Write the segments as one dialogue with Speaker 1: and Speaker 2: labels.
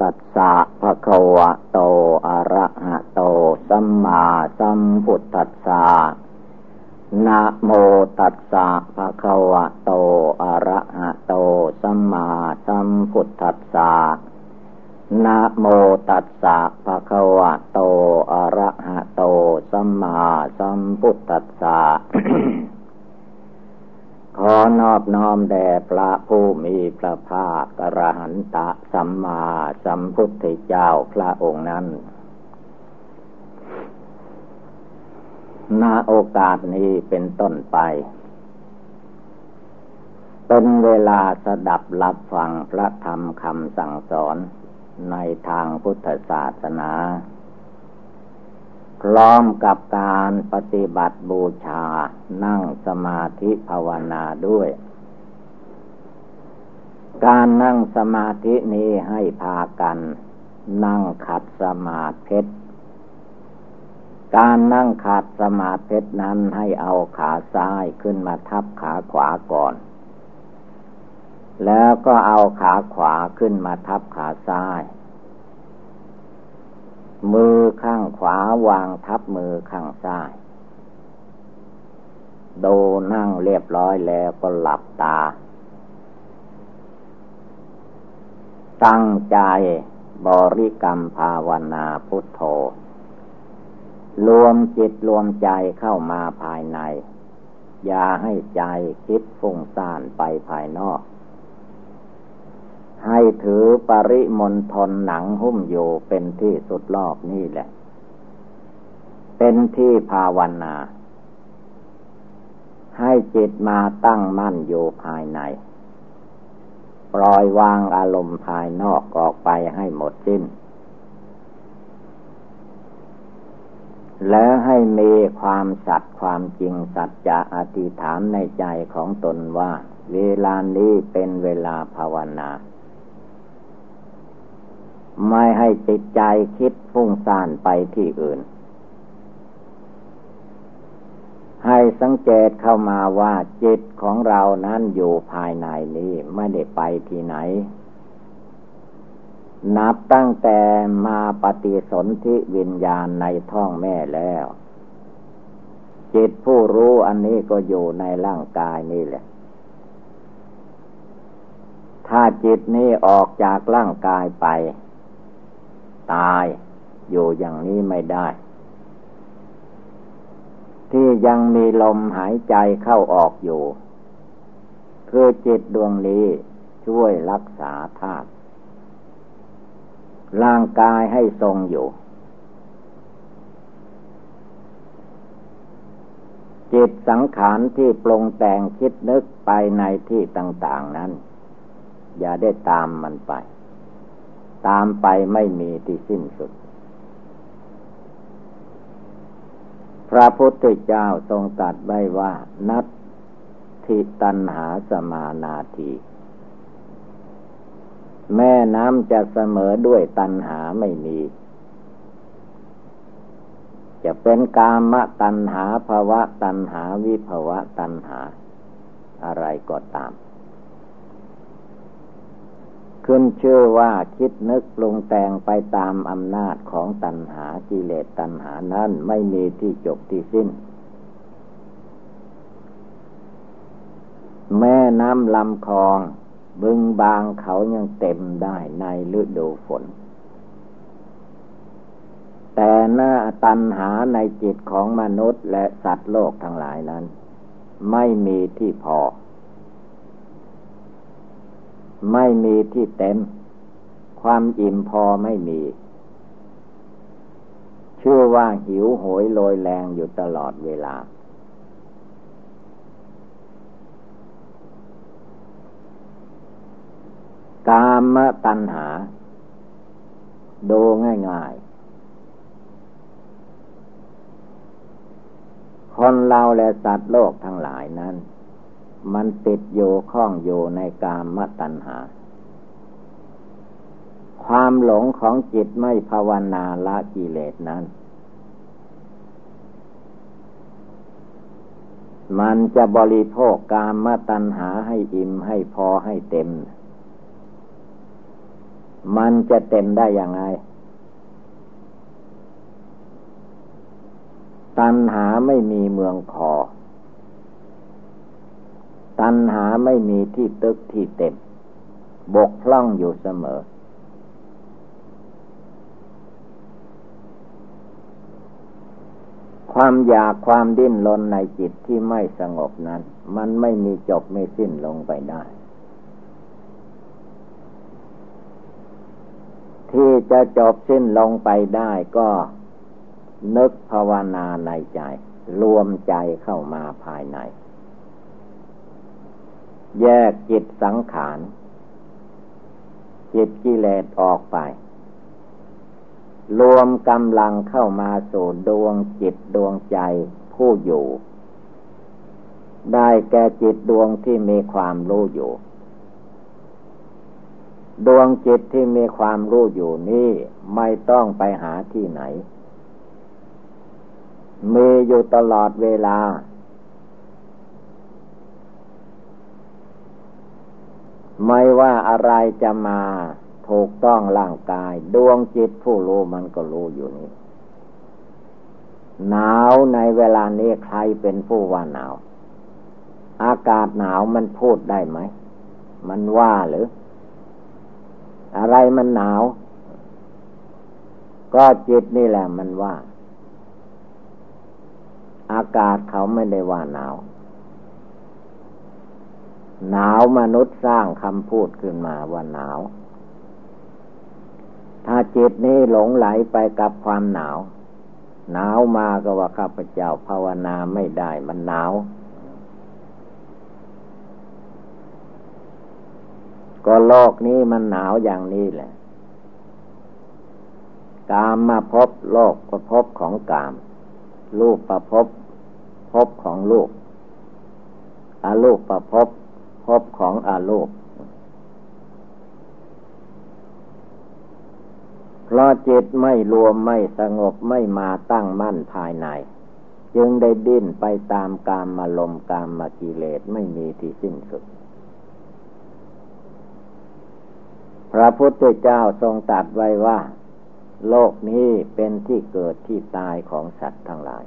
Speaker 1: ตัสสะภะคะวะโต อะระหะโต สัมมาสัมพุทธัสสะนะโมตัสสะภะคะวะโต อะระหะโต สัมมาสัมพุทธัสสะนะโมตัสสะภะคะวะโต อะระหะโต สัมมาสัมพุทธัสสะ ขอนอบน้อมแด่พระผู้มีพระภาคกระหันตะสัมมาสัมพุทธเจ้าพระองค์นั้นณโอกาสนี้เป็นต้นไป เป็นเวลาสดับรับฟังพระธรรมคำสั่งสอนในทางพุทธศาสนา พร้อมกับการปฏิบัติบูชานั่งสมาธิภาวนาด้วย การนั่งสมาธินี้ให้พากัน นั่งขัดสมาธิการนั่งขัดสมาธินั้นให้เอาขาซ้ายขึ้นมาทับขาขวาก่อน แล้วก็เอาขาขวาขึ้นมาทับขาซ้าย มือข้างขวาวางทับมือข้างซ้ายดูนั่งเรียบร้อยแล้วก็หลับตา ตั้งใจบริกรรมภาวนาพุทโธ รวมจิตรวมใจเข้ามาภายใน อย่าให้ใจคิดฟุ้งซ่านไปภายนอก ให้ถือปริมณฑลหนังหุ้มอยู่เป็นที่สุดรอบนี่แหละ เป็นที่ภาวนา ให้จิตมาตั้งมั่นอยู่ภายใน ปล่อยวางอารมณ์ภายนอกออกไปให้หมดสิ้น แล้วให้มีความสัตย์ความจริงสัจจะอธิษฐานในใจของตนว่า เวลานี้เป็นเวลาภาวนา ไม่ให้จิตใจคิดฟุ้งซ่านไปที่อื่น ให้สังเกตเข้ามาว่าจิตของเรานั้นอยู่ภายในนี้ไม่ได้ไปที่ไหน นับตั้งแต่มาปฏิสนธิวิญญาณในท้องแม่แล้ว จิตผู้รู้อันนี้ก็อยู่ในร่างกายนี่แหละถ้าจิตนี้ออกจากร่างกายไป ตาย อยู่อย่างนี้ไม่ได้ ที่ยังมีลมหายใจเข้าออกอยู่ คือจิตดวงนี้ช่วยรักษาธาตุร่างกายให้ทรงอยู่ จิตสังขารที่ปรงแต่งคิดนึกไปในที่ต่าง ๆนั้น อย่าได้ตามมันไป ตามไปไม่มีที่สิ้นสุด พระพุทธเจ้าทรงตรัสไว้ว่า นัตทิตันหาสมานาที แม่น้ำจะเสมอด้วยตัณหาไม่มี จะเป็นกามตัณหาภาวะตัณหาวิภาวะตัณหา อะไรก็ตาม ขึ้นชื่อว่าคิดนึกปรุงแต่งไปตามอำนาจของตัณหากิเลสตัณหานั้นไม่มีที่จบที่สิ้น แม่น้ำลำคลอง บึงบางเขายังเต็มได้ในฤดูฝน แต่หน้าตันหาในจิตของมนุษย์และสัตว์โลกทั้งหลายนั้น ไม่มีที่พอ ไม่มีที่เต็ม ความอิ่มพอไม่มี เชื่อว่าหิวโหยโลยแรงอยู่ตลอดเวลา กามตัณหา ดูง่าย ๆ คนเราและสัตว์โลกทั้งหลายนั้น มันติดโยข้องโยในกามตัณหา ความหลงของจิตไม่ภาวนาละกิเลสนั้น มันจะบริโภคกามตัณหาให้อิ่มให้พอให้เต็ม มันจะเต็มได้อย่างไรตัณหาไม่มีเมืองพอ ตัณหาไม่มีที่ตึกที่เต็ม บกพร่องอยู่เสมอ ความอยากความดิ้นรนในจิตที่ไม่สงบนั้น มันไม่มีจบไม่สิ้นลงไปได้ ที่จะจบสิ้นลงไปได้ก็นึกภาวนาในใจ รวมใจเข้ามาภายใน แยกจิตสังขาร จิตกิเลสออกไป รวมกำลังเข้ามาสู่ดวงจิตดวงใจผู้อยู่ ได้แก่จิตดวงที่มีความรู้อยู่ ดวงจิตที่มีความรู้อยู่นี่ไม่ต้องไปหาที่ไหน มีอยู่ตลอดเวลา ไม่ว่าอะไรจะมาถูกต้องร่างกาย ดวงจิตผู้รู้มันก็รู้อยู่นี่หนาวในเวลานี้ใครเป็นผู้ว่าหนาว อากาศหนาวมันพูดได้ไหม มันว่าหรือ อะไรมันหนาว ก็จิตนี่แหละมันว่า อากาศเขาไม่ได้ว่าหนาว หนาวมนุษย์สร้างคำพูดขึ้นมาว่าหนาว ถ้าจิตนี้หลงไหลไปกับความหนาว หนาวมาก็ว่าข้าพเจ้าภาวนาไม่ได้มันหนาวก็โลกนี้มันหนาวอย่างนี้แหละ กามมาพบโลกประพบของกามรูปประพบพบของลูกอาลูกประพบ พบของอาลูกเพราะจิตไม่รวมไม่สงบไม่มาตั้งมั่นภายใน จึงได้ดิ้นไปตามกามมาลมกามมากิเลสไม่มีที่สิ้นสุด พระพุทธเจ้าทรงตรัสไว้ว่า โลกนี้เป็นที่เกิดที่ตายของสัตว์ทั้งหลาย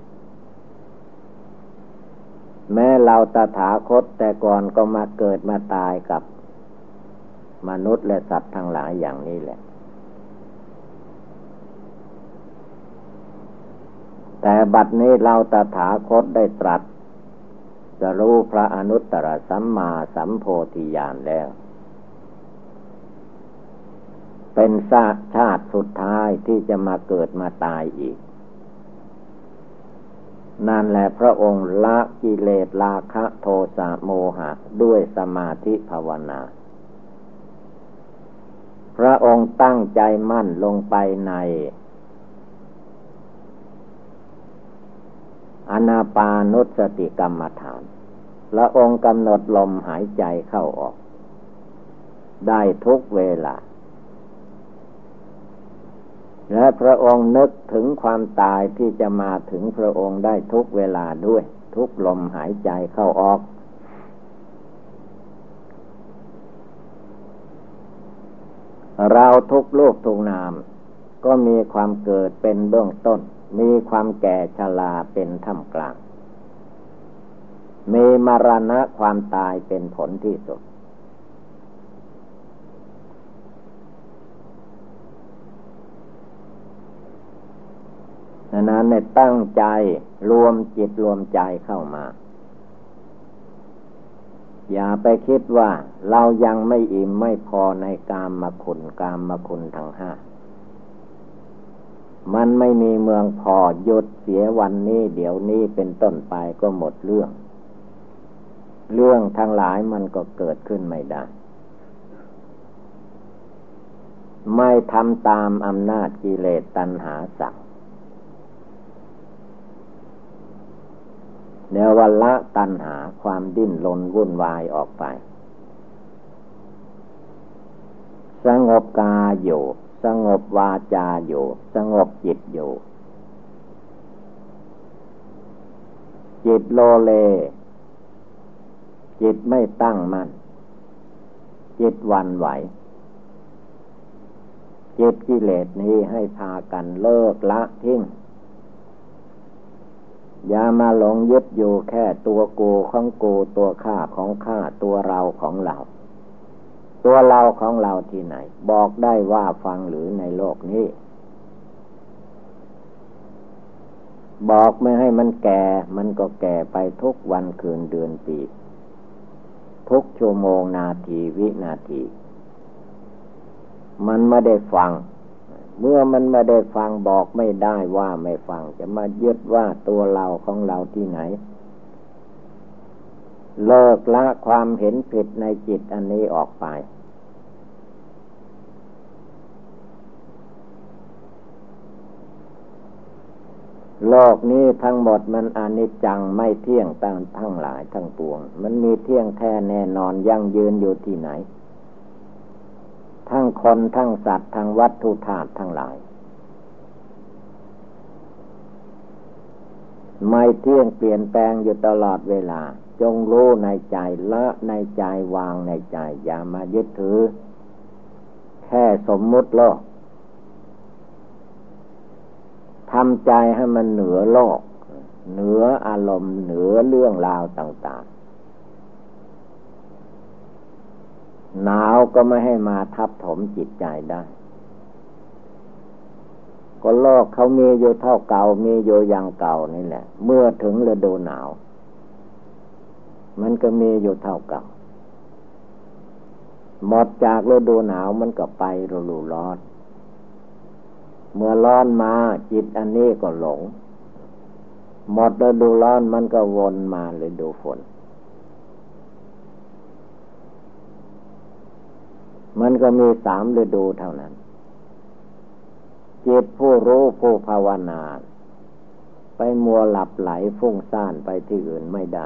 Speaker 1: แม้เราตถาคตแต่ก่อนก็มาเกิดมาตายกับ มนุษย์และสัตว์ทั้งหลายอย่างนี้แหละ แต่บัดนี้เราตถาคตได้ตรัส จะรู้พระอนุตตรสัมมาสัมโพธิญาณแล้ว เป็นชาติชาติสุดท้ายที่จะมาเกิดมาตายอีก นั่นแหละพระองค์ละกิเลสราคะโทสะโมหะ ด้วยสมาธิภาวนา พระองค์ตั้งใจมั่นลงไปใน อนาปานุสติกรรมฐานละองค์กำหนดลมหายใจเข้าออก ได้ทุกเวลา และพระองค์นึกถึงความตายที่จะมาถึงพระองค์ได้ทุกเวลาด้วย ทุกลมหายใจเข้าออก เราทุกโลกทุกนาม ก็มีความเกิดเป็นเบื้องต้น มีความแก่ชราเป็นท่ามกลาง มีมรณะความตายเป็นผลที่สุด ดังนั้นในตั้งใจรวมจิตรวมใจเข้ามา อย่าไปคิดว่าเรายังไม่อิ่มไม่พอในกามมาคุณกามมาคุณทั้งห้า มันไม่มีเมืองพอหยุดเสียวันนี้ เดี๋ยวนี้เป็นต้นไปก็หมดเรื่อง เรื่องทั้งหลายมันก็เกิดขึ้นไม่ได้ไม่ทำตามอำนาจกิเลสตัณหาสั่ง เดี๋ยววันละตัณหาความดิ้นรนวุ่นวายออกไป สงบกายอยู่ สงบวาจาอยู่ สงบจิตอยู่ จิตโลเล จิตไม่ตั้งมัน่น จิตวันไหว จิตกิเลสนี้ให้พากันเลิกละทิ้ง อย่ามาหลงยึดอยู่แค่ตัวกูของกูตัวข้าของข้าตัวเราของเรา ตัวเราของเราที่ไหน บอกได้ว่าฟังหรือในโลกนี้ บอกไม่ให้มันแก่ มันก็แก่ไปทุกวันคืนเดือนปี ทุกชั่วโมงนาทีวินาที มันไม่ได้ฟัง เมื่อมันไม่ได้ฟังบอกไม่ได้ว่าไม่ฟังจะมายึดว่าตัวเราของเราที่ไหน เลิกละความเห็นผิดในจิตอันนี้ออกไป โลกนี้ทั้งหมดมันอนิจจังไม่เที่ยงตั้งทั้งหลายทั้งปวง มันมีเที่ยงแท้แน่นอนยั่งยืนอยู่ที่ไหน ทั้งคนทั้งสัตว์ทั้งวัตถุธาตุทั้งหลาย ไม่เที่ยงเปลี่ยนแปลงอยู่ตลอดเวลา จงรู้ในใจละในใจวางในใจ อย่ามายึดถือ แค่สมมุติโลกทำใจให้มันเหนือโลก เหนืออารมณ์เหนือเรื่องราวต่าง หนาวก็ไม่ให้มาทับถมจิตใจได้ ก็โลกเขามีอยู่เท่าเก่า มีอยู่อย่างเก่านี่แหละ เมื่อถึงฤดูหนาว มันก็มีอยู่เท่าเก่า หมดจากฤดูหนาวมันก็ไปฤดูร้อน เมื่อร้อนมาจิตอันนี้ก็หลง หมดฤดูร้อนมันก็วนมาฤดูฝน มันก็มีสามฤดูเท่านั้น จิตผู้รู้ผู้ภาวนา ไปมัวหลับไหลฟุ้งซ่านไปที่อื่นไม่ได้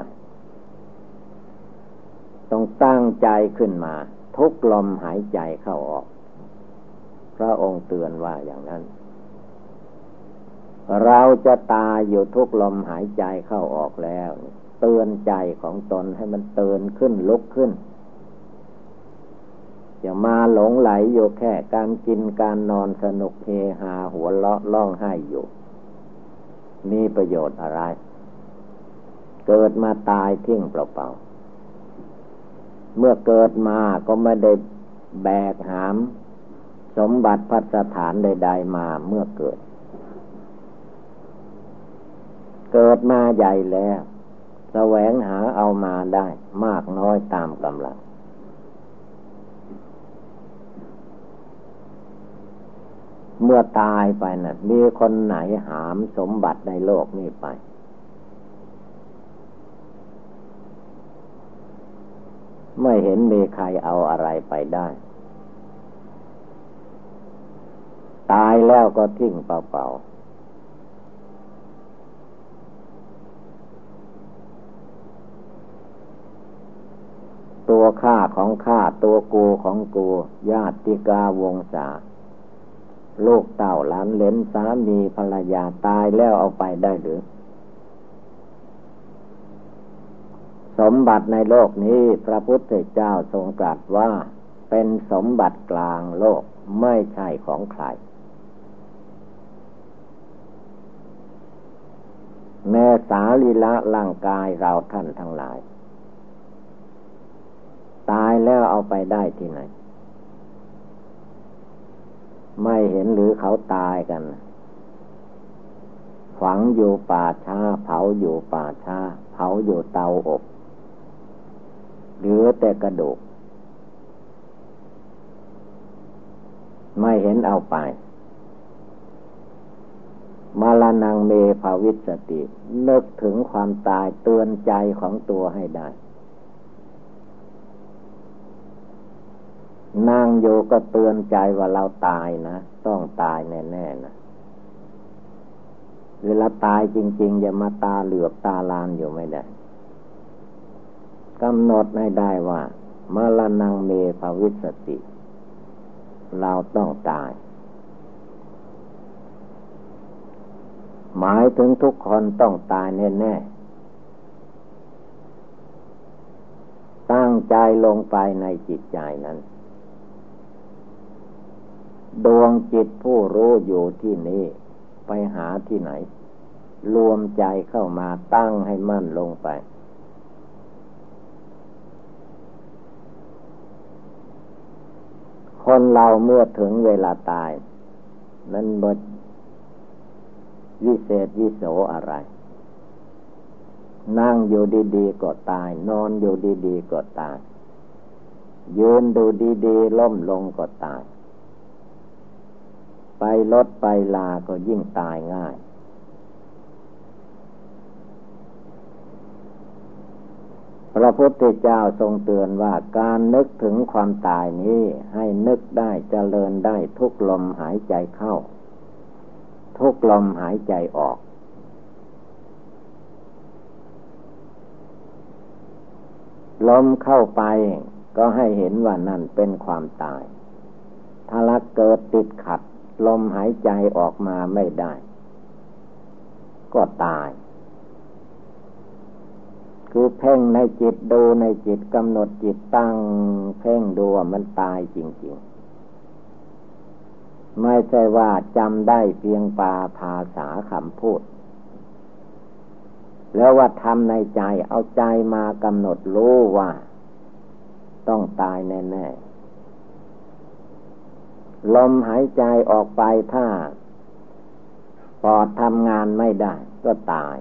Speaker 1: ต้องตั้งใจขึ้นมา ทุกลมหายใจเข้าออก พระองค์เตือนว่าอย่างนั้น เราจะตายอยู่ทุกลมหายใจเข้าออกแล้ว เตือนใจของตนให้มันเตือนขึ้นลุกขึ้น จะมาหลงไหลอยู่แค่การกินการนอนสนุกเฮฮาหัวเลาะล่องไห้อยู่ มีประโยชน์อะไร เกิดมาตายทิ้งเปล่าๆเมื่อเกิดมาก็ไม่ได้แบกหาม สมบัติพัสถานใดๆมาเมื่อเกิด เกิดมาใหญ่แล้ว แสวงหาเอามาได้มากน้อยตามกำลัง เมื่อตายไปนะ่ะ มีคนไหนหามสมบัติในโลกนี้ไป ไม่เห็นมีใครเอาอะไรไปได้ ตายแล้วก็ทิ้งเปล่าๆตัวข้าของข้าตัวกูของกู ญาติกาวงศา ลูกเต่าหลานเลนสามีภรรยาตายแล้วเอาไปได้หรือ สมบัติในโลกนี้พระพุทธเจ้าทรงตรัสว่า เป็นสมบัติกลางโลกไม่ใช่ของใคร แม่สาลีละร่างกายเราท่านทั้งหลาย ตายแล้วเอาไปได้ที่ไหน ไม่เห็นหรือเขาตายกัน ฝังอยู่ป่าช้า เผาอยู่ป่าช้า เผาอยู่เตาอบเหลือแต่กระดูก ไม่เห็นเอาไป มาลานังเมภาวิสติ นึกถึงความตายเตือนใจของตัวให้ได้ นั่งอยู่ก็เตือนใจว่าเราตายนะต้องตายแน่ๆนะเวลาตายจริง ๆ อย่ามาตาเหลือกตาลานอยู่ไม่ได้กำหนดให้ได้ว่ามาลานังเมภาวิสติ เราต้องตาย หมายถึงทุกคนต้องตายแน่ๆตั้งใจลงไปในจิตใจนั้น ดวงจิตผู้รู้อยู่ที่นี้ไปหาที่ไหน รวมใจเข้ามาตั้งให้มั่นลงไป คนเราเมื่อถึงเวลาตาย นั้นบดวิเศษวิโสอะไร นั่งอยู่ดีๆก็ตาย นอนอยู่ดีๆก็ตาย ยืนดูดีๆล้มลงก็ตาย ไปรถไปลาก็ยิ่งตายง่าย พระพุทธเจ้าทรงเตือนว่าการนึกถึงความตายนี้ให้นึกได้เจริญได้ทุกลมหายใจเข้า ทุกลมหายใจออกลมเข้าไปก็ให้เห็นว่านั่นเป็นความตาย ถ้าลักเกิดติดขัด ลมหายใจออกมาไม่ได้ ก็ตาย คือเพ่งในจิตดูในจิตกำหนดจิตตั้ง เพ่งดูว่ามันตายจริง ๆ ไม่ใช่ว่าจำได้เพียงปาภาษาคำพูด แล้วว่าทำในใจเอาใจมากำหนดรู้ว่า ต้องตายแน่ ๆ ลมหายใจออกไปถ้าปอดทำงานไม่ได้ ก็ตาย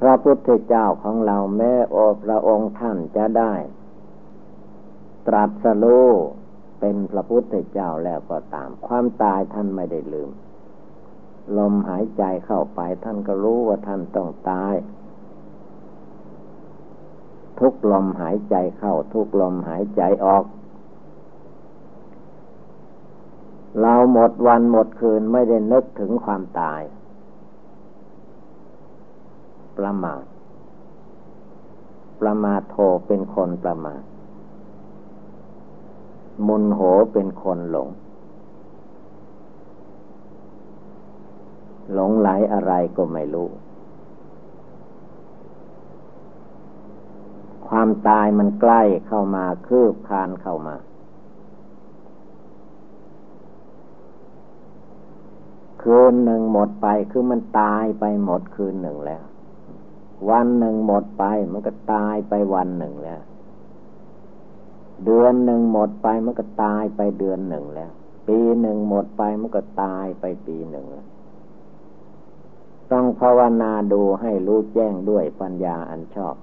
Speaker 1: พระพุทธเจ้าของเราแม้โอพระองค์ท่านจะได้ ตรัสรู้เป็นพระพุทธเจ้าแล้วก็ตาม ความตายท่านไม่ได้ลืม ลมหายใจเข้าไปท่านก็รู้ว่าท่านต้องตาย ทุกลมหายใจเข้าทุกลมหายใจออก เราหมดวันหมดคืนไม่ได้นึกถึงความตาย ประมาทประมาทโทเป็นคนประมาทมุนโหเป็นคนหลง หลงไหลอะไรก็ไม่รู้ ความตายมันใกล้เข้ามาคืบคานเข้ามา คืนหนึ่งหมดไปคือมันตายไปหมดคืนหนึ่งแล้ว วันหนึ่งหมดไปมันก็ตายไปวันหนึ่งแล้ว เดือนหนึ่งหมดไปมันก็ตายไปเดือนหนึ่งแล้ว ปีหนึ่งหมดไปมันก็ตายไปปีหนึ่งแล้วต้องภาวนาดูให้รู้แจ้งด้วยปัญญาอันชอบ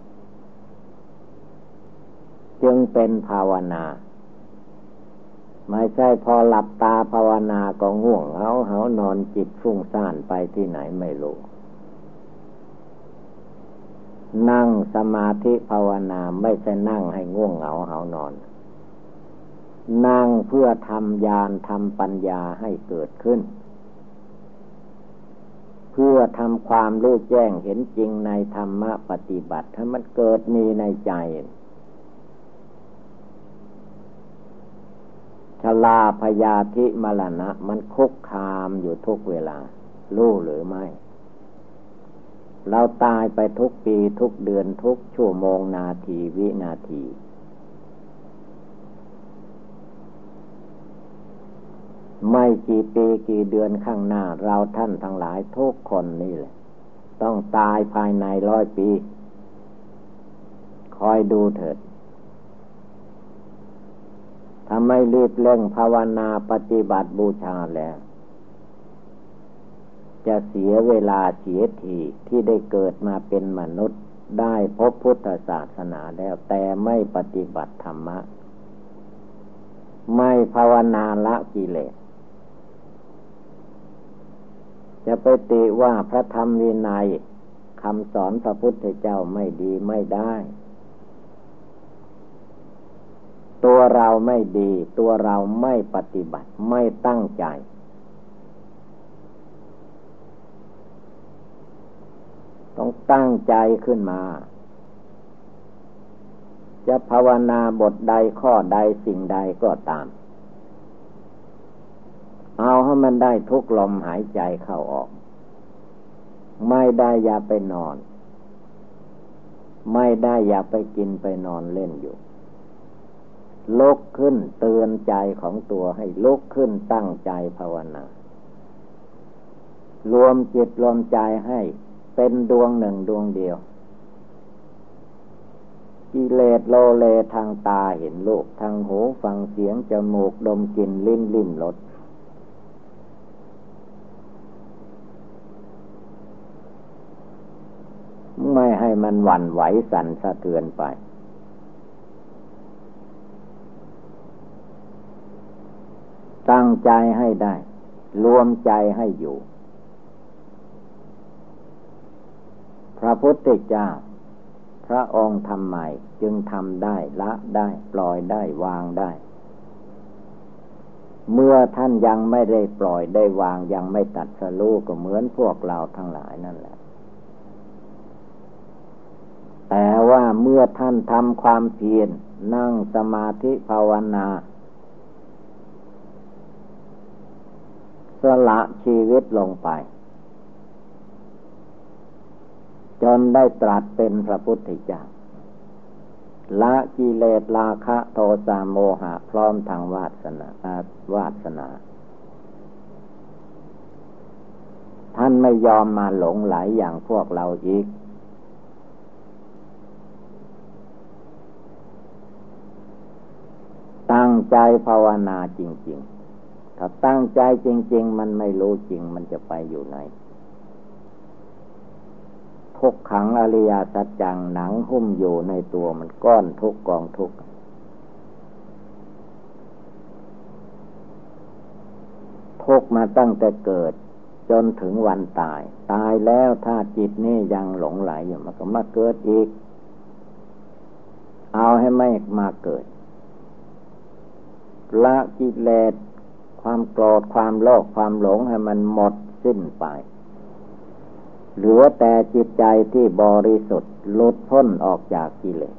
Speaker 1: จึงเป็นภาวนา ไม่ใช่พอหลับตาภาวนาก็ง่วงเหาเหานอนจิตฟุ้งซ่านไปที่ไหนไม่รู้ นั่งสมาธิภาวนาไม่ใช่นั่งให้ง่วงเหงาเหานอน นั่งเพื่อทำญาณทำปัญญาให้เกิดขึ้นเพื่อทำความรู้แจ้งเห็นจริงในธรรมะปฏิบัติให้มันเกิดมีในใจ ชลาพยาธิมรณะ มันคุกคามอยู่ทุกเวลา รู้หรือไม่ เราตายไปทุกปีทุกเดือนทุกชั่วโมงนาทีวินาที ไม่กี่ปีกี่เดือนข้างหน้า เราท่านทั้งหลายทุกคนนี่แหละ ต้องตายภายในร้อยปี คอยดูเถิด ถ้าไม่รีบเร่งภาวนาปฏิบัติบูชาแล้ว จะเสียเวลาเสียทีที่ได้เกิดมาเป็นมนุษย์ได้พบพุทธศาสนาแล้วแต่ไม่ปฏิบัติธรรมะ ไม่ภาวนาละกิเลส จะไปติว่าพระธรรมวินัยคำสอนพระพุทธเจ้าไม่ดีไม่ได้ ตัวเราไม่ดี ตัวเราไม่ปฏิบัติไม่ตั้งใจ ต้องตั้งใจขึ้นมา จะภาวนาบทใดข้อใดสิ่งใดก็ตาม เอาให้มันได้ทุกลมหายใจเข้าออก ไม่ได้อย่าไปนอน ไม่ได้อย่าไปกินไปนอนเล่นอยู่ ลุกขึ้นเตือนใจของตัวให้ลุกขึ้นตั้งใจภาวนารวมจิตรวมใจให้เป็นดวงหนึ่งดวงเดียว กิเลสโลเลทางตาเห็นโลกทางหูฟังเสียงจมูกดมกลิ่นลิ้นลิ้มรสไม่ให้มันหวั่นไหวสั่นสะเทือนไป ตั้งใจให้ได้ รวมใจให้อยู่ พระพุทธเจ้า พระองค์ทำใหม่จึงทำได้ละได้ ปล่อยได้วางได้ เมื่อท่านยังไม่ได้ปล่อยได้วางยังไม่ตัดสลูก็เหมือนพวกเราทั้งหลายนั่นแหละแต่ว่าเมื่อท่านทำความเพียรนั่งสมาธิภาวนา สละชีวิตลงไป จนได้ตรัสเป็นพระพุทธเจ้าละกิเลสราคะโทสะโมหะ พร้อมทางวาสนาวาสนา ท่านไม่ยอมมาหลงไหลอย่างพวกเราอีก ตั้งใจภาวนาจริง ๆ ถ้าตั้งใจจริง ๆ มันไม่รู้จริง มันจะไปอยู่ไหนทุกขังอริยสัจจังหนังหุ้มอยู่ในตัวมันก้อนทุกกองทุกทุกมาตั้งแต่เกิด จนถึงวันตาย ตายแล้วถ้าจิตนี่ยังหลงไหลอยู่มันก็มาเกิดอีก เอาให้ไม่มาเกิดละกิเลส ความโกรธความโลภความหลงให้มันหมดสิ้นไป เหลือแต่จิตใจที่บริสุทธิ์ลดพ้นออกจากกิเลส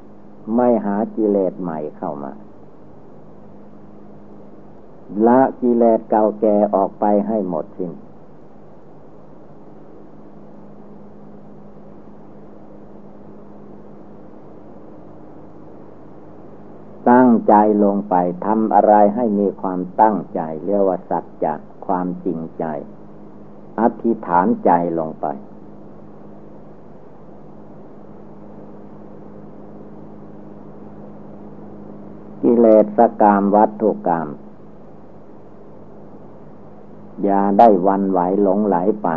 Speaker 1: ไม่หากิเลสใหม่เข้ามาละกิเลสเก่าแก่ออกไปให้หมดสิ้นตั้ งใจลงไปทำอะไรให้มีความตั้งใจ เรียกว่าสัจจะความจริงใจ อธิษฐานใจลงไป กิเลสกามวัตถุกรรมอย่าได้วันไหวหลงไหลไป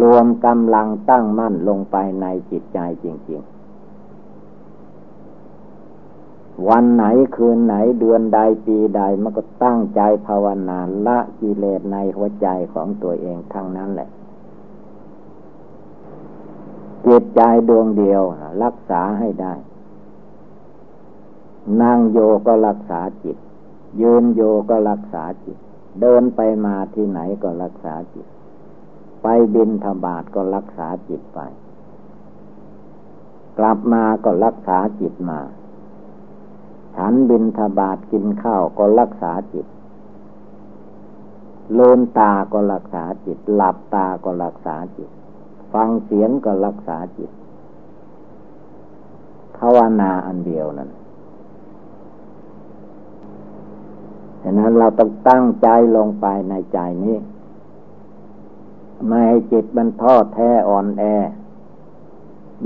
Speaker 1: รวมกำลังตั้งมั่นลงไปในจิตใจจริง ๆ วันไหนคืนไหนเดือนใดปีใดมันก็ตั้งใจภาวนาละกิเลสในหัวใจของตัวเองทั้งนั้นแหละจิตใจดวงเดียวรักษาให้ได้ นั่งโยก็รักษาจิต ยืนโยก็รักษาจิต เดินไปมาที่ไหนก็รักษาจิต ไปบินธบาตก็รักษาจิตไป กลับมาก็รักษาจิตมา ฉันบินทบาทกินข้าวก็รักษาจิตลืมตาก็รักษาจิต หลับตาก็รักษาจิต ฟังเสียงก็รักษาจิตภาวนาอันเดียวนั้นฉะนั้นเราต้องตั้งใจลงไปในใจนี้ ไม่ให้จิตมันท้อแท้อ่อนแอ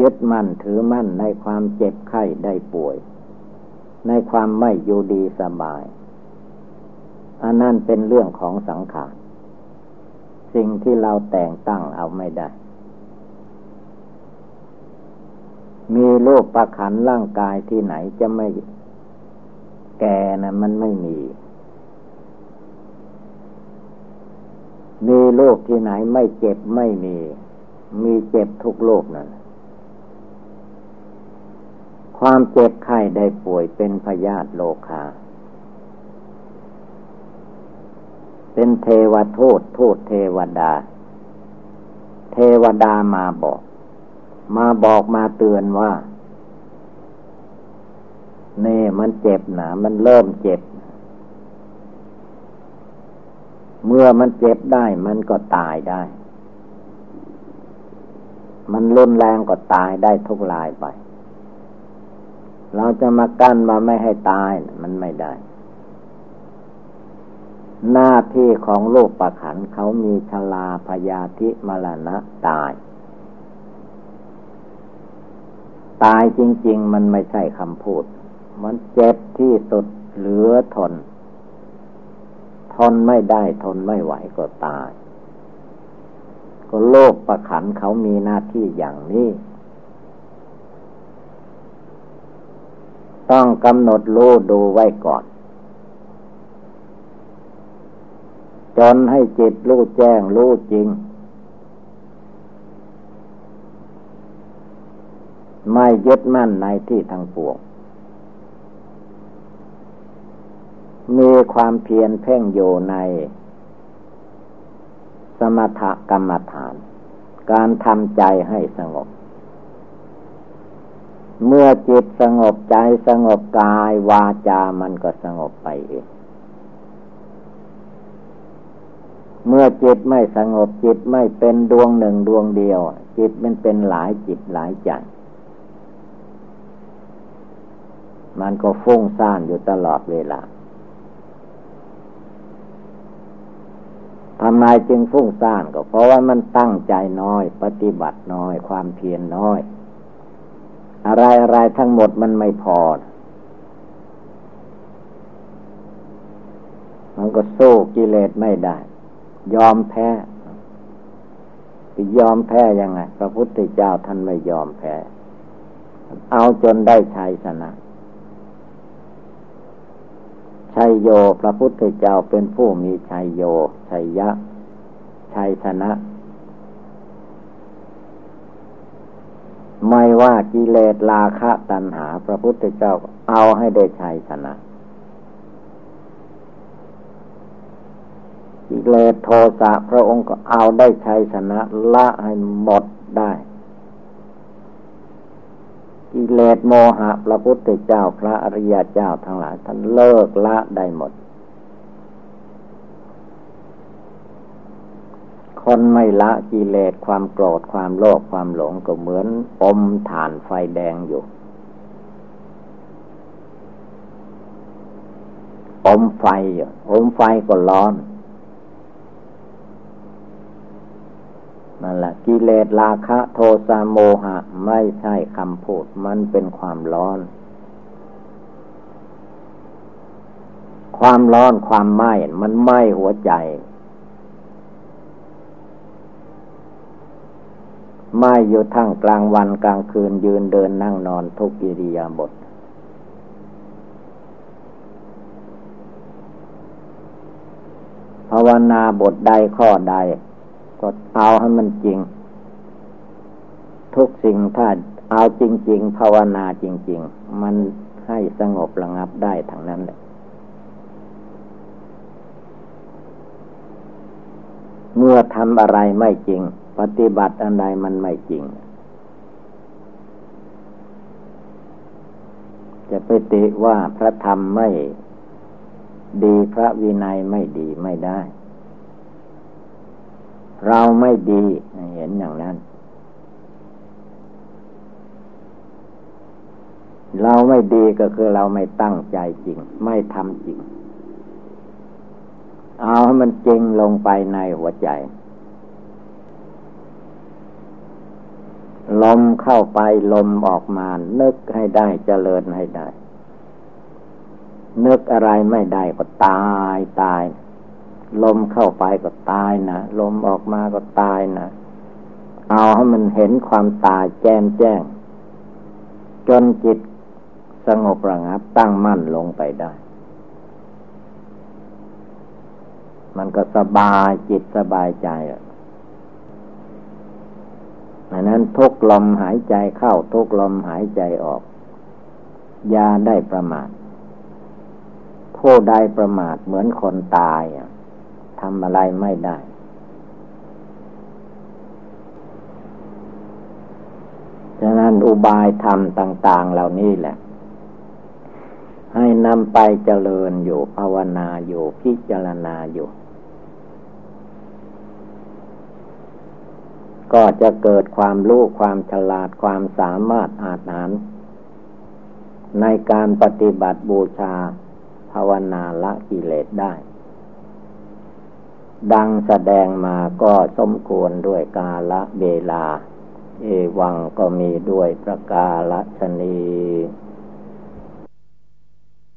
Speaker 1: ยึดมั่นถือมั่นในความเจ็บไข้ได้ป่วย ในความไม่อยู่ดีสบาย อันนั้นเป็นเรื่องของสังขาร สิ่งที่เราแต่งตั้งเอาไม่ได้ มีโรคประขันร่างกายที่ไหนจะไม่แก่นะมันไม่มี มีโรคที่ไหนไม่เจ็บไม่มี มีเจ็บทุกโรคนั่น ความเจ็บไข้ได้ป่วยเป็นพยาธิโลคา เป็นเทวทูตทูตเทวดา เทวดามาบอก มาบอกมาเตือนว่าเน่มันเจ็บหนา มันเริ่มเจ็บ เมื่อมันเจ็บได้ มันก็ตายได้ มันรุนแรงก็ตายได้ทุกลายไป เราจะมากั้นมาไม่ให้ตาย มันไม่ได้ หน้าที่ของลูกประขันเขามีชลาพยาธิมรณะตาย ตายจริง ๆ มันไม่ใช่คำพูด มันเจ็บที่สุดเหลือทน ทนไม่ได้ทนไม่ไหวก็ตาย ก็โลกประขันเขามีหน้าที่อย่างนี้ ต้องกำหนดรู้ดูไว้ก่อน จนให้จิตรู้แจ้งรู้จริง ไม่ยึดมั่นในที่ทางปวงมีความเพียรเพ่งอยู่ใน สมถกรรมฐาน การทำใจให้สงบ เมื่อจิตสงบใจสงบกายวาจามันก็สงบไปเอง เมื่อจิตไม่สงบจิตไม่เป็นดวงหนึ่งดวงเดียว จิตมันเป็นหลายจิตหลายใจมันก็ฟุ้งซ่านอยู่ตลอดเวลาทำไมจึงฟุ้งซ่านก็เพราะว่ามันตั้งใจน้อย ปฏิบัติน้อย ความเพียรน้อย อะไรอะไรทั้งหมดมันไม่พอ มันก็สู้กิเลสไม่ได้ ยอมแพ้ไปยอมแพ้ยังไง พระพุทธเจ้าท่านไม่ยอมแพ้ เอาจนได้ชัยชนะชัยโย พระพุทธเจ้าเป็นผู้มีชัยโยชัยยะชัยชนะ ไม่ว่ากิเลสราคะตัณหา พระพุทธเจ้าเอาให้ได้ชัยชนะกิเลสโทสะพระองค์ก็เอาได้ชัยชนะละให้หมดได้กิเลสโมหะพระพุทธเจ้าพระอริยเจ้าทั้งหลายท่านเลิกละได้หมด คนไม่ละกิเลสความโกรธความโลภความหลงก็เหมือนอมฐานไฟแดงอยู่ อมไฟอยู่อมไฟก็ร้อนนั่นแหละกิเลสราคะโทสะโมหะ ไม่ใช่คำพูดมันเป็นความร้อน ความร้อนความไหม้มันไหม้หัวใจ ไม่อยู่ทั้งกลางวันกลางคืนยืนเดินนั่งนอนทุกกิริยาบทภาวนาบทใดข้อใด ก็เอาให้มันจริง ทุกสิ่งถ้าเอาจริง ๆ ภาวนาจริง ๆ มันให้สงบระงับได้ทั้งนั้นเลยเมื่อทำอะไรไม่จริง ปฏิบัติอันใดมันไม่จริง จะไปติว่าพระธรรมไม่ดีพระวินัยไม่ดีไม่ได้ เราไม่ดีเห็นอย่างนั้น เราไม่ดีก็คือเราไม่ตั้งใจจริง ไม่ทำจริง เอาให้มันจริงลงไปในหัวใจ ลมเข้าไปลมออกมา นึกให้ได้เจริญให้ได้ นึกอะไรไม่ได้ก็ตายตาย ลมเข้าไปก็ตายนะลมออกมาก็ตายนะเอาให้มันเห็นความตายแจ้งแจ้ง จนจิตสงบระงับตั้งมั่นลงไปได้ มันก็สบายจิตสบายใจอะ อันนั้นทุกลมหายใจเข้าทุกลมหายใจออก ยาได้ประมาทผู้ใดประมาทเหมือนคนตายทำอะไรไม่ได้ ฉะนั้นอุบายธรรมต่าง ๆ เหล่านี้แหละ ให้นำไปเจริญอยู่ภาวนาอยู่พิจารณาอยู่ ก็จะเกิดความรู้ความฉลาดความสามารถอาจหาร ในการปฏิบัติบูชาภาวนาละกิเลสได้ ดังแสดงมาก็สมควรด้วยกาละเวลา เอวังก็มีด้วยประกาศชนี